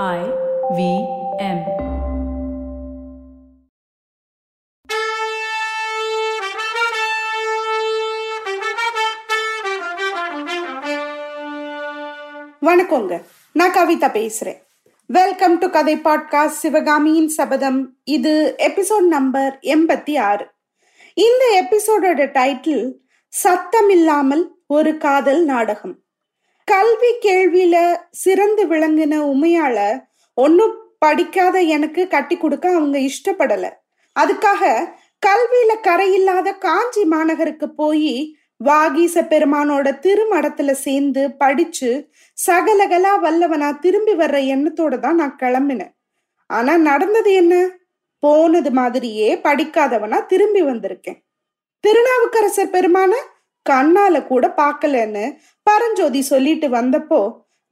I V M. வணக்கங்க. நான் கவிதா பேசுறேன். வெல்கம் டு கதை பாட்காஸ்ட் சிவகாமியின் சபதம். இது எபிசோட் நம்பர் எண்பத்தி ஆறு. இந்த எபிசோடோட டைட்டில் சத்தமில்லாமல் ஒரு காதல் நாடகம். கல்வி கேள்வியில சிறந்து விளங்கின உமையால ஒன்னும் படிக்காத எனக்கு கட்டி கொடுக்க அவங்க இஷ்டப்படல. அதுக்காக கல்வியில கரையில்லாத காஞ்சி மாநகருக்கு போய் வாகீச பெருமானோட திருமடத்துல சேர்ந்து படிச்சு சகலகலா வல்லவனா திரும்பி வர்ற எண்ணத்தோட தான் நான் கிளம்பினேன். ஆனா நடந்தது என்ன? போனது மாதிரியே படிக்காதவனா திரும்பி வந்திருக்கேன். திருநாவுக்கரசர் பெருமான கண்ணால கூட பார்க்கலன்னு பரஞ்சோதி சொல்லிட்டு வந்தப்போ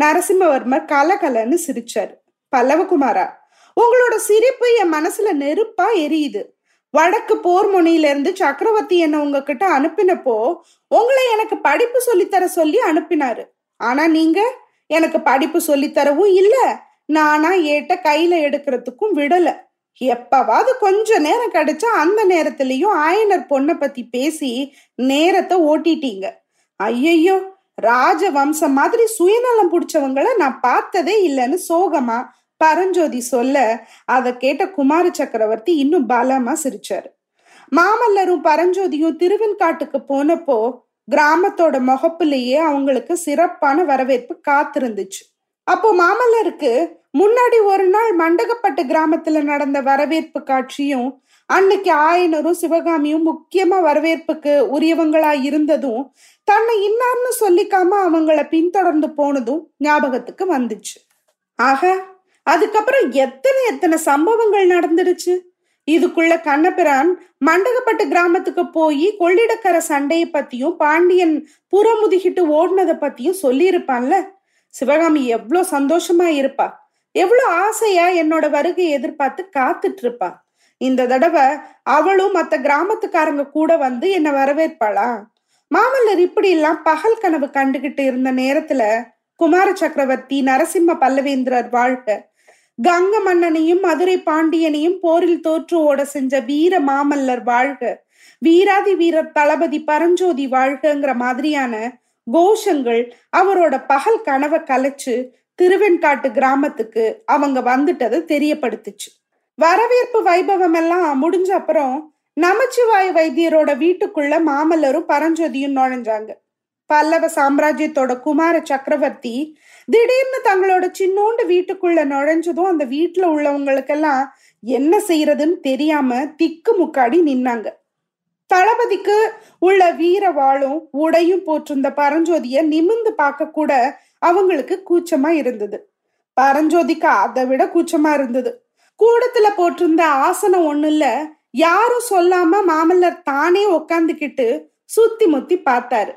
நரசிம்மவர்மர் கலகலன்னு சிரிச்சாரு. பல்லவகுமாரா உங்களோட சிரிப்பு என் மனசுல நெருப்பா எரியுது. வடக்கு போர் முனையில இருந்து சக்கரவர்த்தி என்ன உங்ககிட்ட அனுப்பினப்போ உங்களை எனக்கு படிப்பு சொல்லித்தர சொல்லி அனுப்பினாரு. ஆனா நீங்க எனக்கு படிப்பு சொல்லித்தரவும் இல்ல நானா ஏட்ட கையில எடுக்கிறதுக்கும் விடல. எப்பவாவது கொஞ்ச நேரம் கிடைச்சா அந்த நேரத்துலயும் ஆயனர் பொண்ணை பத்தி பேசி நேரத்தை ஓட்டிட்டீங்க. ஐயையோ ராஜ வம்சம் மாதிரி சுயநலம் பிடிச்சவங்கள நான் பார்த்ததே இல்லைன்னு சோகமா பரஞ்சோதி சொல்ல அதை கேட்ட குமார சக்கரவர்த்தி இன்னும் பலமா சிரிச்சாரு. மாமல்லரும் பரஞ்சோதியும் திருவெண்காட்டுக்கு போனப்போ கிராமத்தோட முகப்புலயே அவங்களுக்கு சிறப்பான வரவேற்பு காத்திருந்துச்சு. அப்போ மாமல்லருக்கு முன்னாடி ஒரு நாள் மண்டகப்பட்டு கிராமத்துல நடந்த வரவேற்பு காட்சியும் அன்னைக்கு ஆயனரும் சிவகாமியும் முக்கியமா வரவேற்புக்கு உரியவங்களா இருந்ததும் தன்னை இன்னார்னு சொல்லிக்காம அவங்கள பின்தொடர்ந்து போனதும் ஞாபகத்துக்கு வந்துச்சு. ஆக அதுக்கப்புறம் எத்தனை எத்தனை சம்பவங்கள் நடந்துடுச்சு இதுக்குள்ள கண்ணபிரான் மண்டகப்பட்டு கிராமத்துக்கு போய் கொள்ளிடக்கர சண்டையை பத்தியும் பாண்டியன் புறமுதுகிட்டு ஓடினதை பத்தியும் சொல்லியிருப்பான்ல? சிவகாமி எவ்வளோ சந்தோஷமா இருப்பா. எவ்வளோ ஆசையா என்னோட வருகை எதிர்பார்த்து காத்துட்டு இருப்பா இந்த தடவை அவளும் மத்த கிராமத்துக்காரங்க கூட வந்து என்ன வரவேற்பாளா? மாமல்லர் இப்படி எல்லாம் பகல் கனவு கண்டுகிட்டு இருந்த நேரத்துல குமார சக்கரவர்த்தி நரசிம்ம பல்லவேந்திரர் வாழ்க. கங்க மன்னனையும் மதுரை பாண்டியனையும் போரில் தோற்று ஓட செஞ்ச வீர மாமல்லர் வாழ்க. வீராதி வீரர் தளபதி பரஞ்சோதி வாழ்கங்கிற மாதிரியான கோஷங்கள் அவரோட பகல் கனவை கலைச்சு திருவெண்காட்டு கிராமத்துக்கு அவங்க வந்துட்டதை தெரியப்படுத்துச்சு. வரவேற்பு வைபவம் எல்லாம் முடிஞ்ச அப்புறம் நமச்சிவாய வைத்தியரோட வீட்டுக்குள்ள மாமல்லரும் பரஞ்சோதியும் நுழைஞ்சாங்க. பல்லவ சாம்ராஜ்யத்தோட குமார சக்கரவர்த்தி திடீர்னு தங்களோட சின்னோண்டு வீட்டுக்குள்ள நுழைஞ்சதும் அந்த வீட்டுல உள்ளவங்களுக்கெல்லாம் என்ன செய்யறதுன்னு தெரியாம திக்கு முக்காடி நின்னாங்க. தளபதிக்கு உள்ள வீர வாளும் உடையும் போற்றிருந்த பரஞ்சோதிய நிமிந்து பார்க்க கூட அவங்களுக்கு கூச்சமா இருந்தது. பரஞ்சோதிக்கு அதை விட கூச்சமா இருந்தது. கூடத்துல போட்டிருந்த ஆசனம் ஒண்ணு இல்ல யாரும் சொல்லாம மாமல்லர் தானே உக்காந்துக்கிட்டு சுத்தி முத்தி பார்த்தாரு.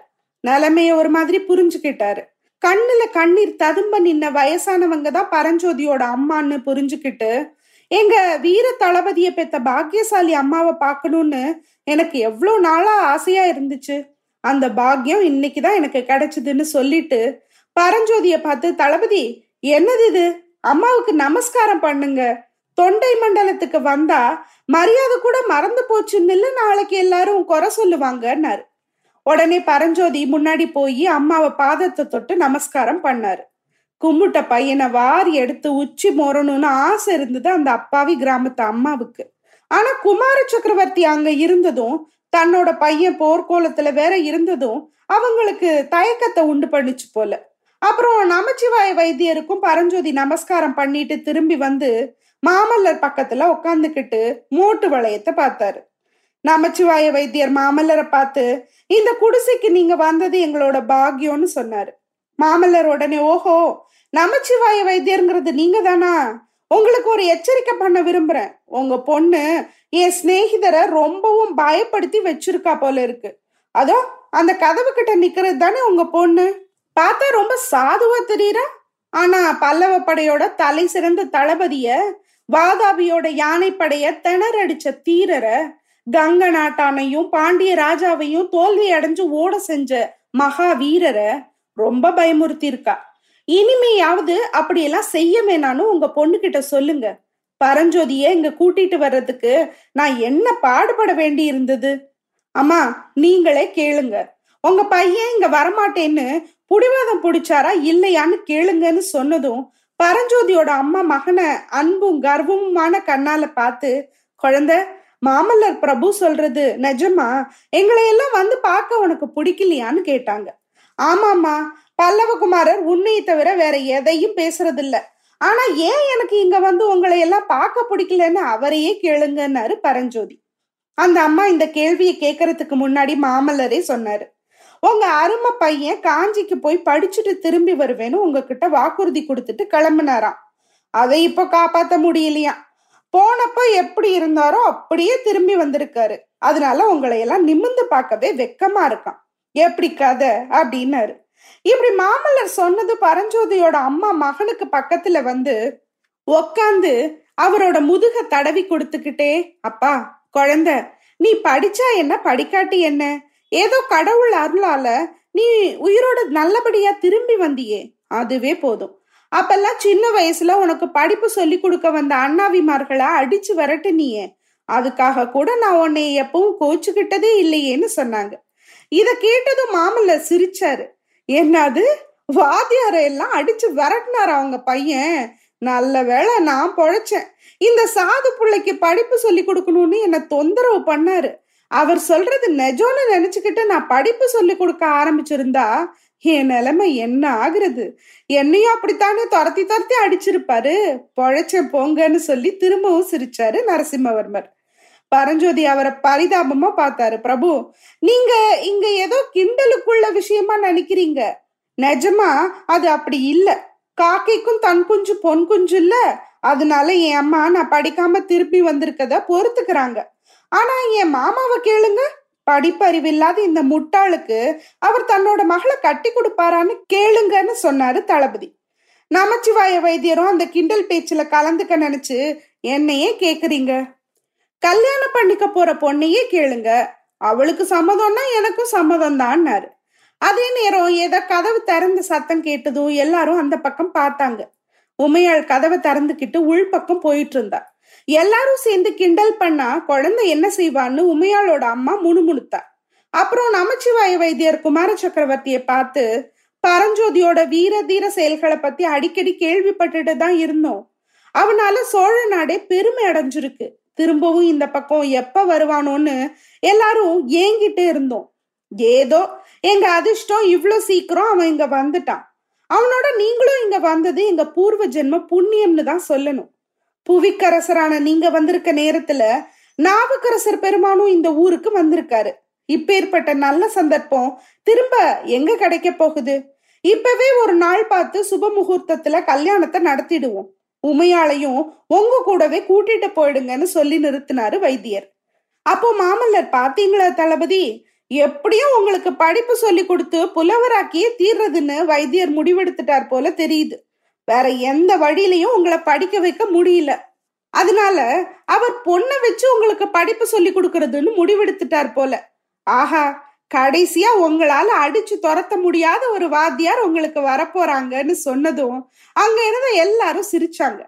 நிலைமைய ஒரு மாதிரி புரிஞ்சுக்கிட்டாரு. கண்ணுல கண்ணீர் ததும்ப நின்ன வயசானவங்க தான் பரஞ்சோதியோட அம்மான்னு புரிஞ்சுக்கிட்டு எங்க வீர தளபதிய பெத்த பாக்கியசாலி அம்மாவை பார்க்கணும்னு எனக்கு எவ்வளோ நாளா ஆசையா இருந்துச்சு. அந்த பாக்கியம் இன்னைக்குதான் எனக்கு கிடைச்சதுன்னு சொல்லிட்டு பரஞ்சோதிய பார்த்து தளபதி என்னது இது? அம்மாவுக்கு நமஸ்காரம் பண்ணுங்க. தொண்டை மண்டலத்துக்கு வந்தா மரியாதை கூட மறந்து போச்சுன்னு இல்ல நாளைக்கு எல்லாரும் குறை சொல்லுவாங்கன்னாரு. உடனே பரஞ்சோதி முன்னாடி போய் அம்மாவை பாதத்தை தொட்டு நமஸ்காரம் பண்ணாரு. கும்பிட்ட பையனை வாரி எடுத்து உச்சி மோறணும்னு ஆசை இருந்தது அந்த அப்பாவி கிராமத்து அம்மாவுக்கு. ஆனா குமார சக்கரவர்த்தி அங்க இருந்ததும் தன்னோட பையன் போர்க்கோலத்துல வேற இருந்ததும் அவங்களுக்கு தயக்கத்தை உண்டு பண்ணுச்சு போல. அப்புறம் நமச்சிவாய வைத்தியருக்கும் பரஞ்சோதி நமஸ்காரம் பண்ணிட்டு திரும்பி வந்து மாமல்லர் பக்கத்துல உட்காந்துக்கிட்டு மூட்டு வளையத்தை பார்த்தாரு. நமச்சிவாய வைத்தியர் மாமல்லரை பார்த்து இந்த குடிசைக்கு நீங்க வந்தது எங்களோட பாக்கியம்னு சொன்னாரு. மாமல்லர் உடனே ஓஹோ நமச்சிவாய வைத்தியருங்கிறது நீங்க தானா உங்களுக்கு ஒரு எச்சரிக்கை பண்ண விரும்புறேன். உங்க பொண்ணு என் சிநேகிதரை ரொம்பவும் பயப்படுத்தி வச்சிருக்கா போல இருக்கு. அதோ அந்த கதவு கிட்ட நிக்கிறது தானே உங்க பொண்ணு? பார்த்தா ரொம்ப சாதுவா தெரியுறா? ஆனா பல்லவ படையோட தலை சிறந்த தளபதிய வாதாபியோட யானைப்படைய திணறடிச்ச தீரர கங்க நாட்டானையும் பாண்டிய ராஜாவையும் தோல்வி அடைஞ்சு ஓட செஞ்ச மகா வீரர ரொம்ப பயமுறுத்தி இருக்கா இனிமையாவது அப்படியெல்லாம் செய்ய வேணான்னு உங்க பொண்ணு கிட்ட சொல்லுங்க. பரஞ்சோதிய இங்க கூட்டிட்டு வர்றதுக்கு நான் என்ன பாடுபட வேண்டி இருந்தது அம்மா நீங்களே கேளுங்க. உங்க பையன் இங்க வரமாட்டேன்னு புடிவாதம் பிடிச்சாரா இல்லையான்னு கேளுங்கன்னு சொன்னதும் பரஞ்சோதியோட அம்மா மகனை அன்பும் கர்வமுமான கண்ணால பார்த்து குழந்தை மாமல்லர் பிரபு சொல்றது நிஜமா? எங்களை எல்லாம் வந்து பார்க்க உனக்கு பிடிக்கலையான்னு கேட்டாங்க. ஆமாம்மா பல்லவகுமாரர் உன்னையை தவிர வேற எதையும் பேசுறதில்ல. ஆனா ஏன் எனக்கு இங்க வந்து உங்களை எல்லாம் பார்க்க பிடிக்கலன்னு அவரையே கேளுங்கன்னாரு பரஞ்சோதி. அந்த அம்மா இந்த கேள்வியை கேட்கறதுக்கு முன்னாடி மாமல்லரே சொன்னாரு. உங்க அருமை பையன் காஞ்சிக்கு போய் படிச்சுட்டு திரும்பி வருவேன்னு உங்ககிட்ட வாக்குறுதி கொடுத்துட்டு கிளம்புனாராம். அதை இப்போ காப்பாத்த முடியலையா? போனப்ப எப்படி இருந்தாரோ அப்படியே திரும்பி வந்திருக்காரு. அதனால உங்களை எல்லாம் நிமிந்து பார்க்கவே வெக்கமா இருக்கான் எப்படி கதை? அப்படின்னாரு. இப்படி மாமல்லர் சொன்னது பரஞ்சோதியோட அம்மா மகனுக்கு பக்கத்துல வந்து உக்காந்து அவரோட முதுக தடவி கொடுத்துக்கிட்டே அப்பா குழந்த நீ படிச்சா என்ன? படிக்காட்டி என்ன? ஏதோ கடவுள் அருளால நீ உயிரோட நல்லபடியா திரும்பி வந்தியே. அதுவே போதும். அப்பெல்லாம் சின்ன வயசுல உனக்கு படிப்பு சொல்லி கொடுக்க வந்த அண்ணாவிமார்களை அடிச்சு வரட்டு நீயே அதுக்காக கூட நான் உன்னை எப்பவும் கோச்சுக்கிட்டதே இல்லையேன்னு சொன்னாங்க. இத கேட்டதும் மாமல்ல சிரிச்சாரு. என்னது? வாத்தியார எல்லாம் அடிச்சு விரட்டினார் அவங்க பையன்? நல்ல வேலை நான் பொழைச்சேன். இந்த சாது பிள்ளைக்கு படிப்பு சொல்லி கொடுக்கணும்னு என்ன தொந்தரவு பண்ணாரு. அவர் சொல்றது நெஜோன்னு நினைச்சுக்கிட்டு நான் படிப்பு சொல்லி கொடுக்க ஆரம்பிச்சிருந்தா என் நிலைமை என்ன ஆகுறது? என்னையும் அப்படித்தானே துரத்தி துரத்தி அடிச்சிருப்பாரு? பொழைச்ச போங்கன்னு சொல்லி திரும்பவும் சிரிச்சாரு நரசிம்மவர்மர். பரஞ்சோதி அவரை பரிதாபமா பார்த்தாரு. பிரபு நீங்க இங்க ஏதோ கிண்டலுக்குள்ள விஷயமா நினைக்கிறீங்க. நிஜமா அது அப்படி இல்ல. காக்கைக்கும் தன் குஞ்சு பொன் குஞ்சு இல்ல. அதனால என் அம்மா நான் படிக்காம திருப்பி வந்திருக்கத பொறுத்துக்கிறாங்க. ஆனா என் மாமாவை கேளுங்க. படிப்பறிவு இல்லாத இந்த முட்டாளுக்கு அவர் தன்னோட மகளை கட்டி கொடுப்பாரான்னு கேளுங்கன்னு சொன்னாரு தளபதி. நமச்சிவாய வைத்தியரும் அந்த கிண்டல் பேச்சுல கலந்துக்க நினைச்சு என்னையே கேக்குறீங்க? கல்யாணம் பண்ணிக்க போற பொண்ணையே கேளுங்க. அவளுக்கு சம்மதம்னா எனக்கும் சம்மதம் தான்னாரு அதே நேரம் ஏதோ கதவு திறந்த சத்தம் கேட்டதும் எல்லாரும் அந்த பக்கம் பார்த்தாங்க. உமையாள் கதவை திறந்துக்கிட்டு உள்பக்கம் போயிட்டு இருந்தா. எல்லாரும் சேர்ந்து கிண்டல் பண்ணா குழந்தை என்ன செய்வான்னு உமையாளோட அம்மா முணுமுணுத்தா. அப்புறம் நமச்சிவாய வைத்தியர் குமார சக்கரவர்த்திய பார்த்து பரஞ்சோதியோட வீர தீர செயல்களை பத்தி அடிக்கடி கேள்விப்பட்டுட்டு தான் இருந்தோம். அவனால சோழ நாடே பெருமை அடைஞ்சிருக்கு. திரும்பவும் இந்த பக்கம் எப்ப வருவானோன்னு எல்லாரும் ஏங்கிட்டு இருந்தோம். ஏதோ எங்க அதிர்ஷ்டம் இவ்வளோ சீக்கிரம் அவன் இங்க வந்துட்டான். அவனோட நீங்களும் இங்க வந்தது எங்க பூர்வ ஜென்ம புண்ணியம்னு தான் சொல்லணும். புவிக்கரசரான நீங்க வந்திருக்க நேரத்துல நாவுக்கரசர் பெருமானும் இந்த ஊருக்கு வந்திருக்காரு. இப்பேற்பட்ட நல்ல சந்தர்ப்பம் திரும்ப எங்க கிடைக்க போகுது? இப்பவே ஒரு நாள் பார்த்து சுப முகூர்த்தத்துல கல்யாணத்தை நடத்திடுவோம். உமையாளையும் உங்க கூடவே கூட்டிட்டு போயிடுங்கன்னு சொல்லி நிறுத்தினாரு வைத்தியர். அப்போ மாமல்லர் பாத்தீங்களா தளபதி? எப்படியும் உங்களுக்கு படிப்பு சொல்லி கொடுத்து புலவராக்கியே தீர்றதுன்னு வைத்தியர் முடிவெடுத்துட்டார் போல தெரியுது. வேற எந்த வழியிலையும் உங்களை படிக்க வைக்க முடியல. அதனால அவர் பொண்ணை வச்சு உங்களுக்கு படிப்பு சொல்லி கொடுக்கறதுன்னு முடிவெடுத்துட்டார் போல. ஆஹா கடைசியா உங்களால அடிச்சு துரத்த முடியாத ஒரு வாத்தியார் உங்களுக்கு வரப்போறாங்கன்னு சொன்னதும் அங்க இருந்த எல்லாரும் சிரிச்சாங்க.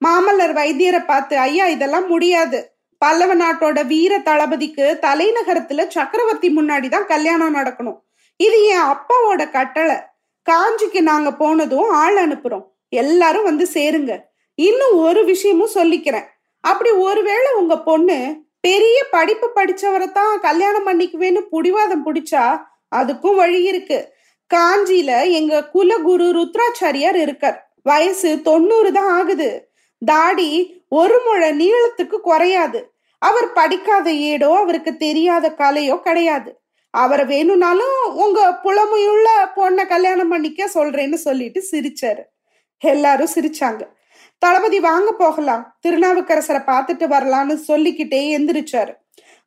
மாமல்லர் வைத்தியரை பார்த்து ஐயா இதெல்லாம் முடியாது. பல்லவ நாட்டோட வீர தளபதிக்கு தலைநகரத்துல சக்கரவர்த்தி முன்னாடி தான் கல்யாணம் நடக்கணும். இது என் அப்பாவோட கட்டளை. காஞ்சிக்கு நாங்க போனதும் ஆள் அனுப்புறோம். எல்லாரும் வந்து சேருங்க. இன்னும் ஒரு விஷயமும் சொல்லிக்கிறேன். அப்படி ஒருவேளை உங்க பொண்ணு பெரிய படிப்பு படிச்சவரை தான் கல்யாணம் பண்ணிக்குவேன்னு புடிவாதம் பிடிச்சா அதுக்கும் வழி இருக்கு. காஞ்சியில எங்க குலகுரு ருத்ராச்சாரியார் இருக்கார். வயசு தொண்ணூறு தான் ஆகுது. தாடி ஒரு முழை நீளத்துக்கு குறையாது. அவர் படிக்காத ஏடோ அவருக்கு தெரியாத கலையோ கிடையாது. அவரை வேணும்னாலும் உங்க புலமையுள்ள பொண்ணை கல்யாணம் பண்ணிக்க சொல்றேன்னு சொல்லிட்டு சிரிச்சாரு. எல்லாரும் சிரிச்சாங்க. தளபதி வாங்க போகலாம். திருநாவுக்கரசரை பார்த்துட்டு வரலான்னு சொல்லிக்கிட்டே எந்திரிச்சாரு.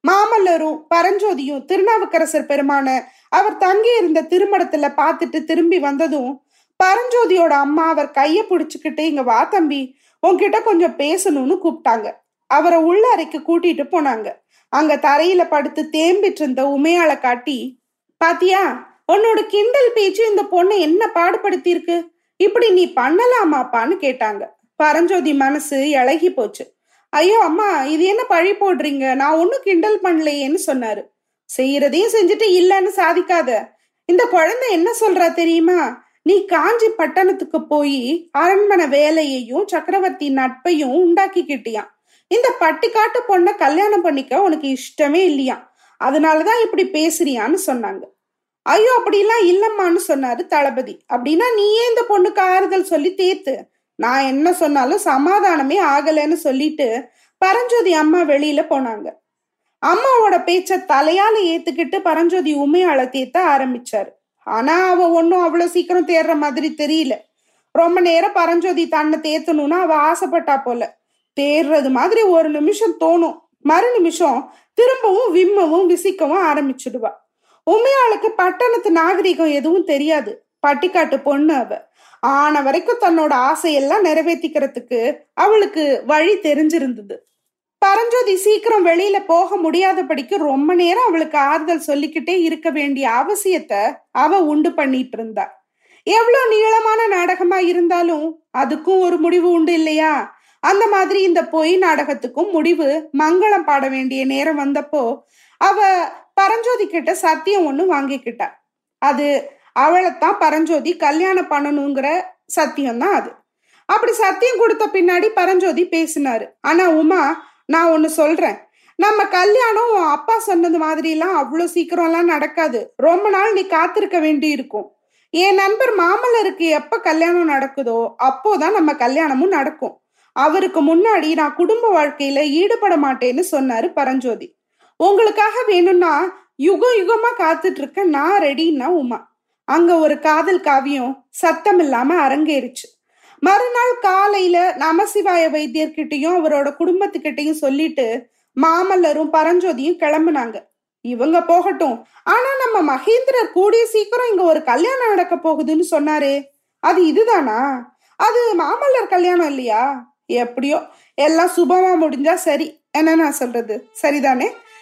மாமல்லரும் பரஞ்சோதியும் திருநாவுக்கரசர் பெருமான அவர் தங்கி இருந்த திருமணத்துல பார்த்துட்டு திரும்பி வந்ததும் பரஞ்சோதியோட அம்மா அவர் கைய பிடிச்சுக்கிட்டு இங்க வா தம்பி உன்கிட்ட கொஞ்சம் பேசணும்னு கூப்பிட்டாங்க. அவரை உள்ள அறைக்கு கூட்டிட்டு போனாங்க. அங்க தரையில படுத்து தேம்பிட்டு இருந்த உமையாளை காட்டி பாத்தியா உன்னோட கிண்டல் பேச்சு இந்த பொண்ணை என்ன பாடுபடுத்தி இருக்கு இப்படி நீ பண்ணலாமாப்பான்னு கேட்டாங்க. பரஞ்சோதி மனசு இழகி போச்சு. ஐயோ அம்மா இது என்ன பழி போடுறீங்க? நான் ஒன்றும் கிண்டல் பண்ணலையேன்னு சொன்னாரு. செய்யறதையும் செஞ்சுட்டு இல்லைன்னு சாதிக்காத. இந்த குழந்தை என்ன சொல்றா தெரியுமா? நீ காஞ்சி பட்டணத்துக்கு போய் அரண்மனை வேலையையும் சக்கரவர்த்தி நட்பையும் உண்டாக்கிக்கிட்டியான் இந்த பட்டிக்காட்டு பொண்ணை கல்யாணம் பண்ணிக்க உனக்கு இஷ்டமே இல்லையா அதனாலதான் இப்படி பேசுறியான்னு சொன்னாங்க. ஐயோ அப்படிலாம் இல்லம்மான்னு சொன்னாரு தளபதி. அப்படின்னா நீயே இந்த பொண்ணுக்கு ஆறுதல் சொல்லி தேத்து? நான் என்ன சொன்னாலும் சமாதானமே ஆகலைன்னு சொல்லிட்டு பரஞ்சோதி அம்மா வெளியில போனாங்க. அம்மாவோட பேச்ச தலையால ஏத்துக்கிட்டு பரஞ்சோதி உமையால தேத்த ஆரம்பிச்சாரு. ஆனா அவ ஒன்னும் அவ்வளவு சீக்கிரம் தேர்ற மாதிரி தெரியல. ரொம்ப நேரம் பரஞ்சோதி தன்னை தேத்தணும்னா அவ ஆசைப்பட்டா போல. தேர்றது மாதிரி ஒரு நிமிஷம் தோணும். மறு நிமிஷம் திரும்பவும் விம்மவும் விசிக்கவும் ஆரம்பிச்சிடுவா. உமையாளுக்கு பட்டணத்து நாகரிகம் எதுவும் தெரியாது. பட்டிக்காட்டு பொண்ணு அவ. ஆன வரைக்கும் தன்னோட ஆசையெல்லாம் நிறைவேற்றிக்கிறதுக்கு அவளுக்கு வழி தெரிஞ்சிருந்தது. பரஞ்சோதி சீக்கிரம் வெளியில போக முடியாதபடிக்கு ரொம்ப நேரம் அவளுக்கு ஆறுதல் சொல்லிக்கிட்டே இருக்க வேண்டிய அவசியத்தை அவ உண்டு பண்ணிட்டு இருந்தா. எவ்வளவு நீளமான நாடகமா இருந்தாலும் அதுக்கும் ஒரு முடிவு உண்டு இல்லையா? அந்த மாதிரி இந்த பொய் நாடகத்துக்கும் முடிவு மங்களம் பாட வேண்டிய நேரம் வந்தப்போ அவ பரஞ்சோதி கிட்ட சத்தியம் ஒண்ணு வாங்கிக்கிட்டா. அது அவளைத்தான் பரஞ்சோதி கல்யாணம் பண்ணணுங்கிற சத்தியம் தான் அது. அப்படி சத்தியம் கொடுத்த பின்னாடி பரஞ்சோதி பேசினாரு. ஆனா உமா நான் ஒன்னு சொல்றேன். நம்ம கல்யாணம் உன் அப்பா சொன்னது மாதிரி எல்லாம் அவ்வளவு சீக்கிரம் எல்லாம் நடக்காது. ரொம்ப நாள் நீ காத்திருக்க வேண்டி இருக்கும் என் நண்பர் மாமல்லருக்கு எப்ப கல்யாணம் நடக்குதோ அப்போதான் நம்ம கல்யாணமும் நடக்கும். அவருக்கு முன்னாடி நான் குடும்ப வாழ்க்கையில ஈடுபட மாட்டேன்னு சொன்னாரு பரஞ்சோதி. உங்களுக்காக வேணும்னா யுகம் யுகமா காத்துட்டு இருக்க நான் ரெடின்னா உமா. அங்க ஒரு காதல் காவியம் சத்தம் இல்லாம அரங்கேறிச்சு. மறுநாள் காலையில நமசிவாய வைத்தியர்கிட்டையும் அவரோட குடும்பத்துக்கிட்டையும் சொல்லிட்டு மாமல்லரும் பரஞ்சோதியும் கிளம்புனாங்க. இவங்க போகட்டும். ஆனா நம்ம மகேந்திரர் கூடிய சீக்கிரம் இங்க ஒரு கல்யாணம் நடக்க போகுதுன்னு சொன்னாரே. அது இதுதானா? அது மாமல்லர் கல்யாணம் இல்லையா? எப்படியோ எல்லாம் சுபமா முடிஞ்சா சரி. என்ன நான் சொல்றது? சரிதானே?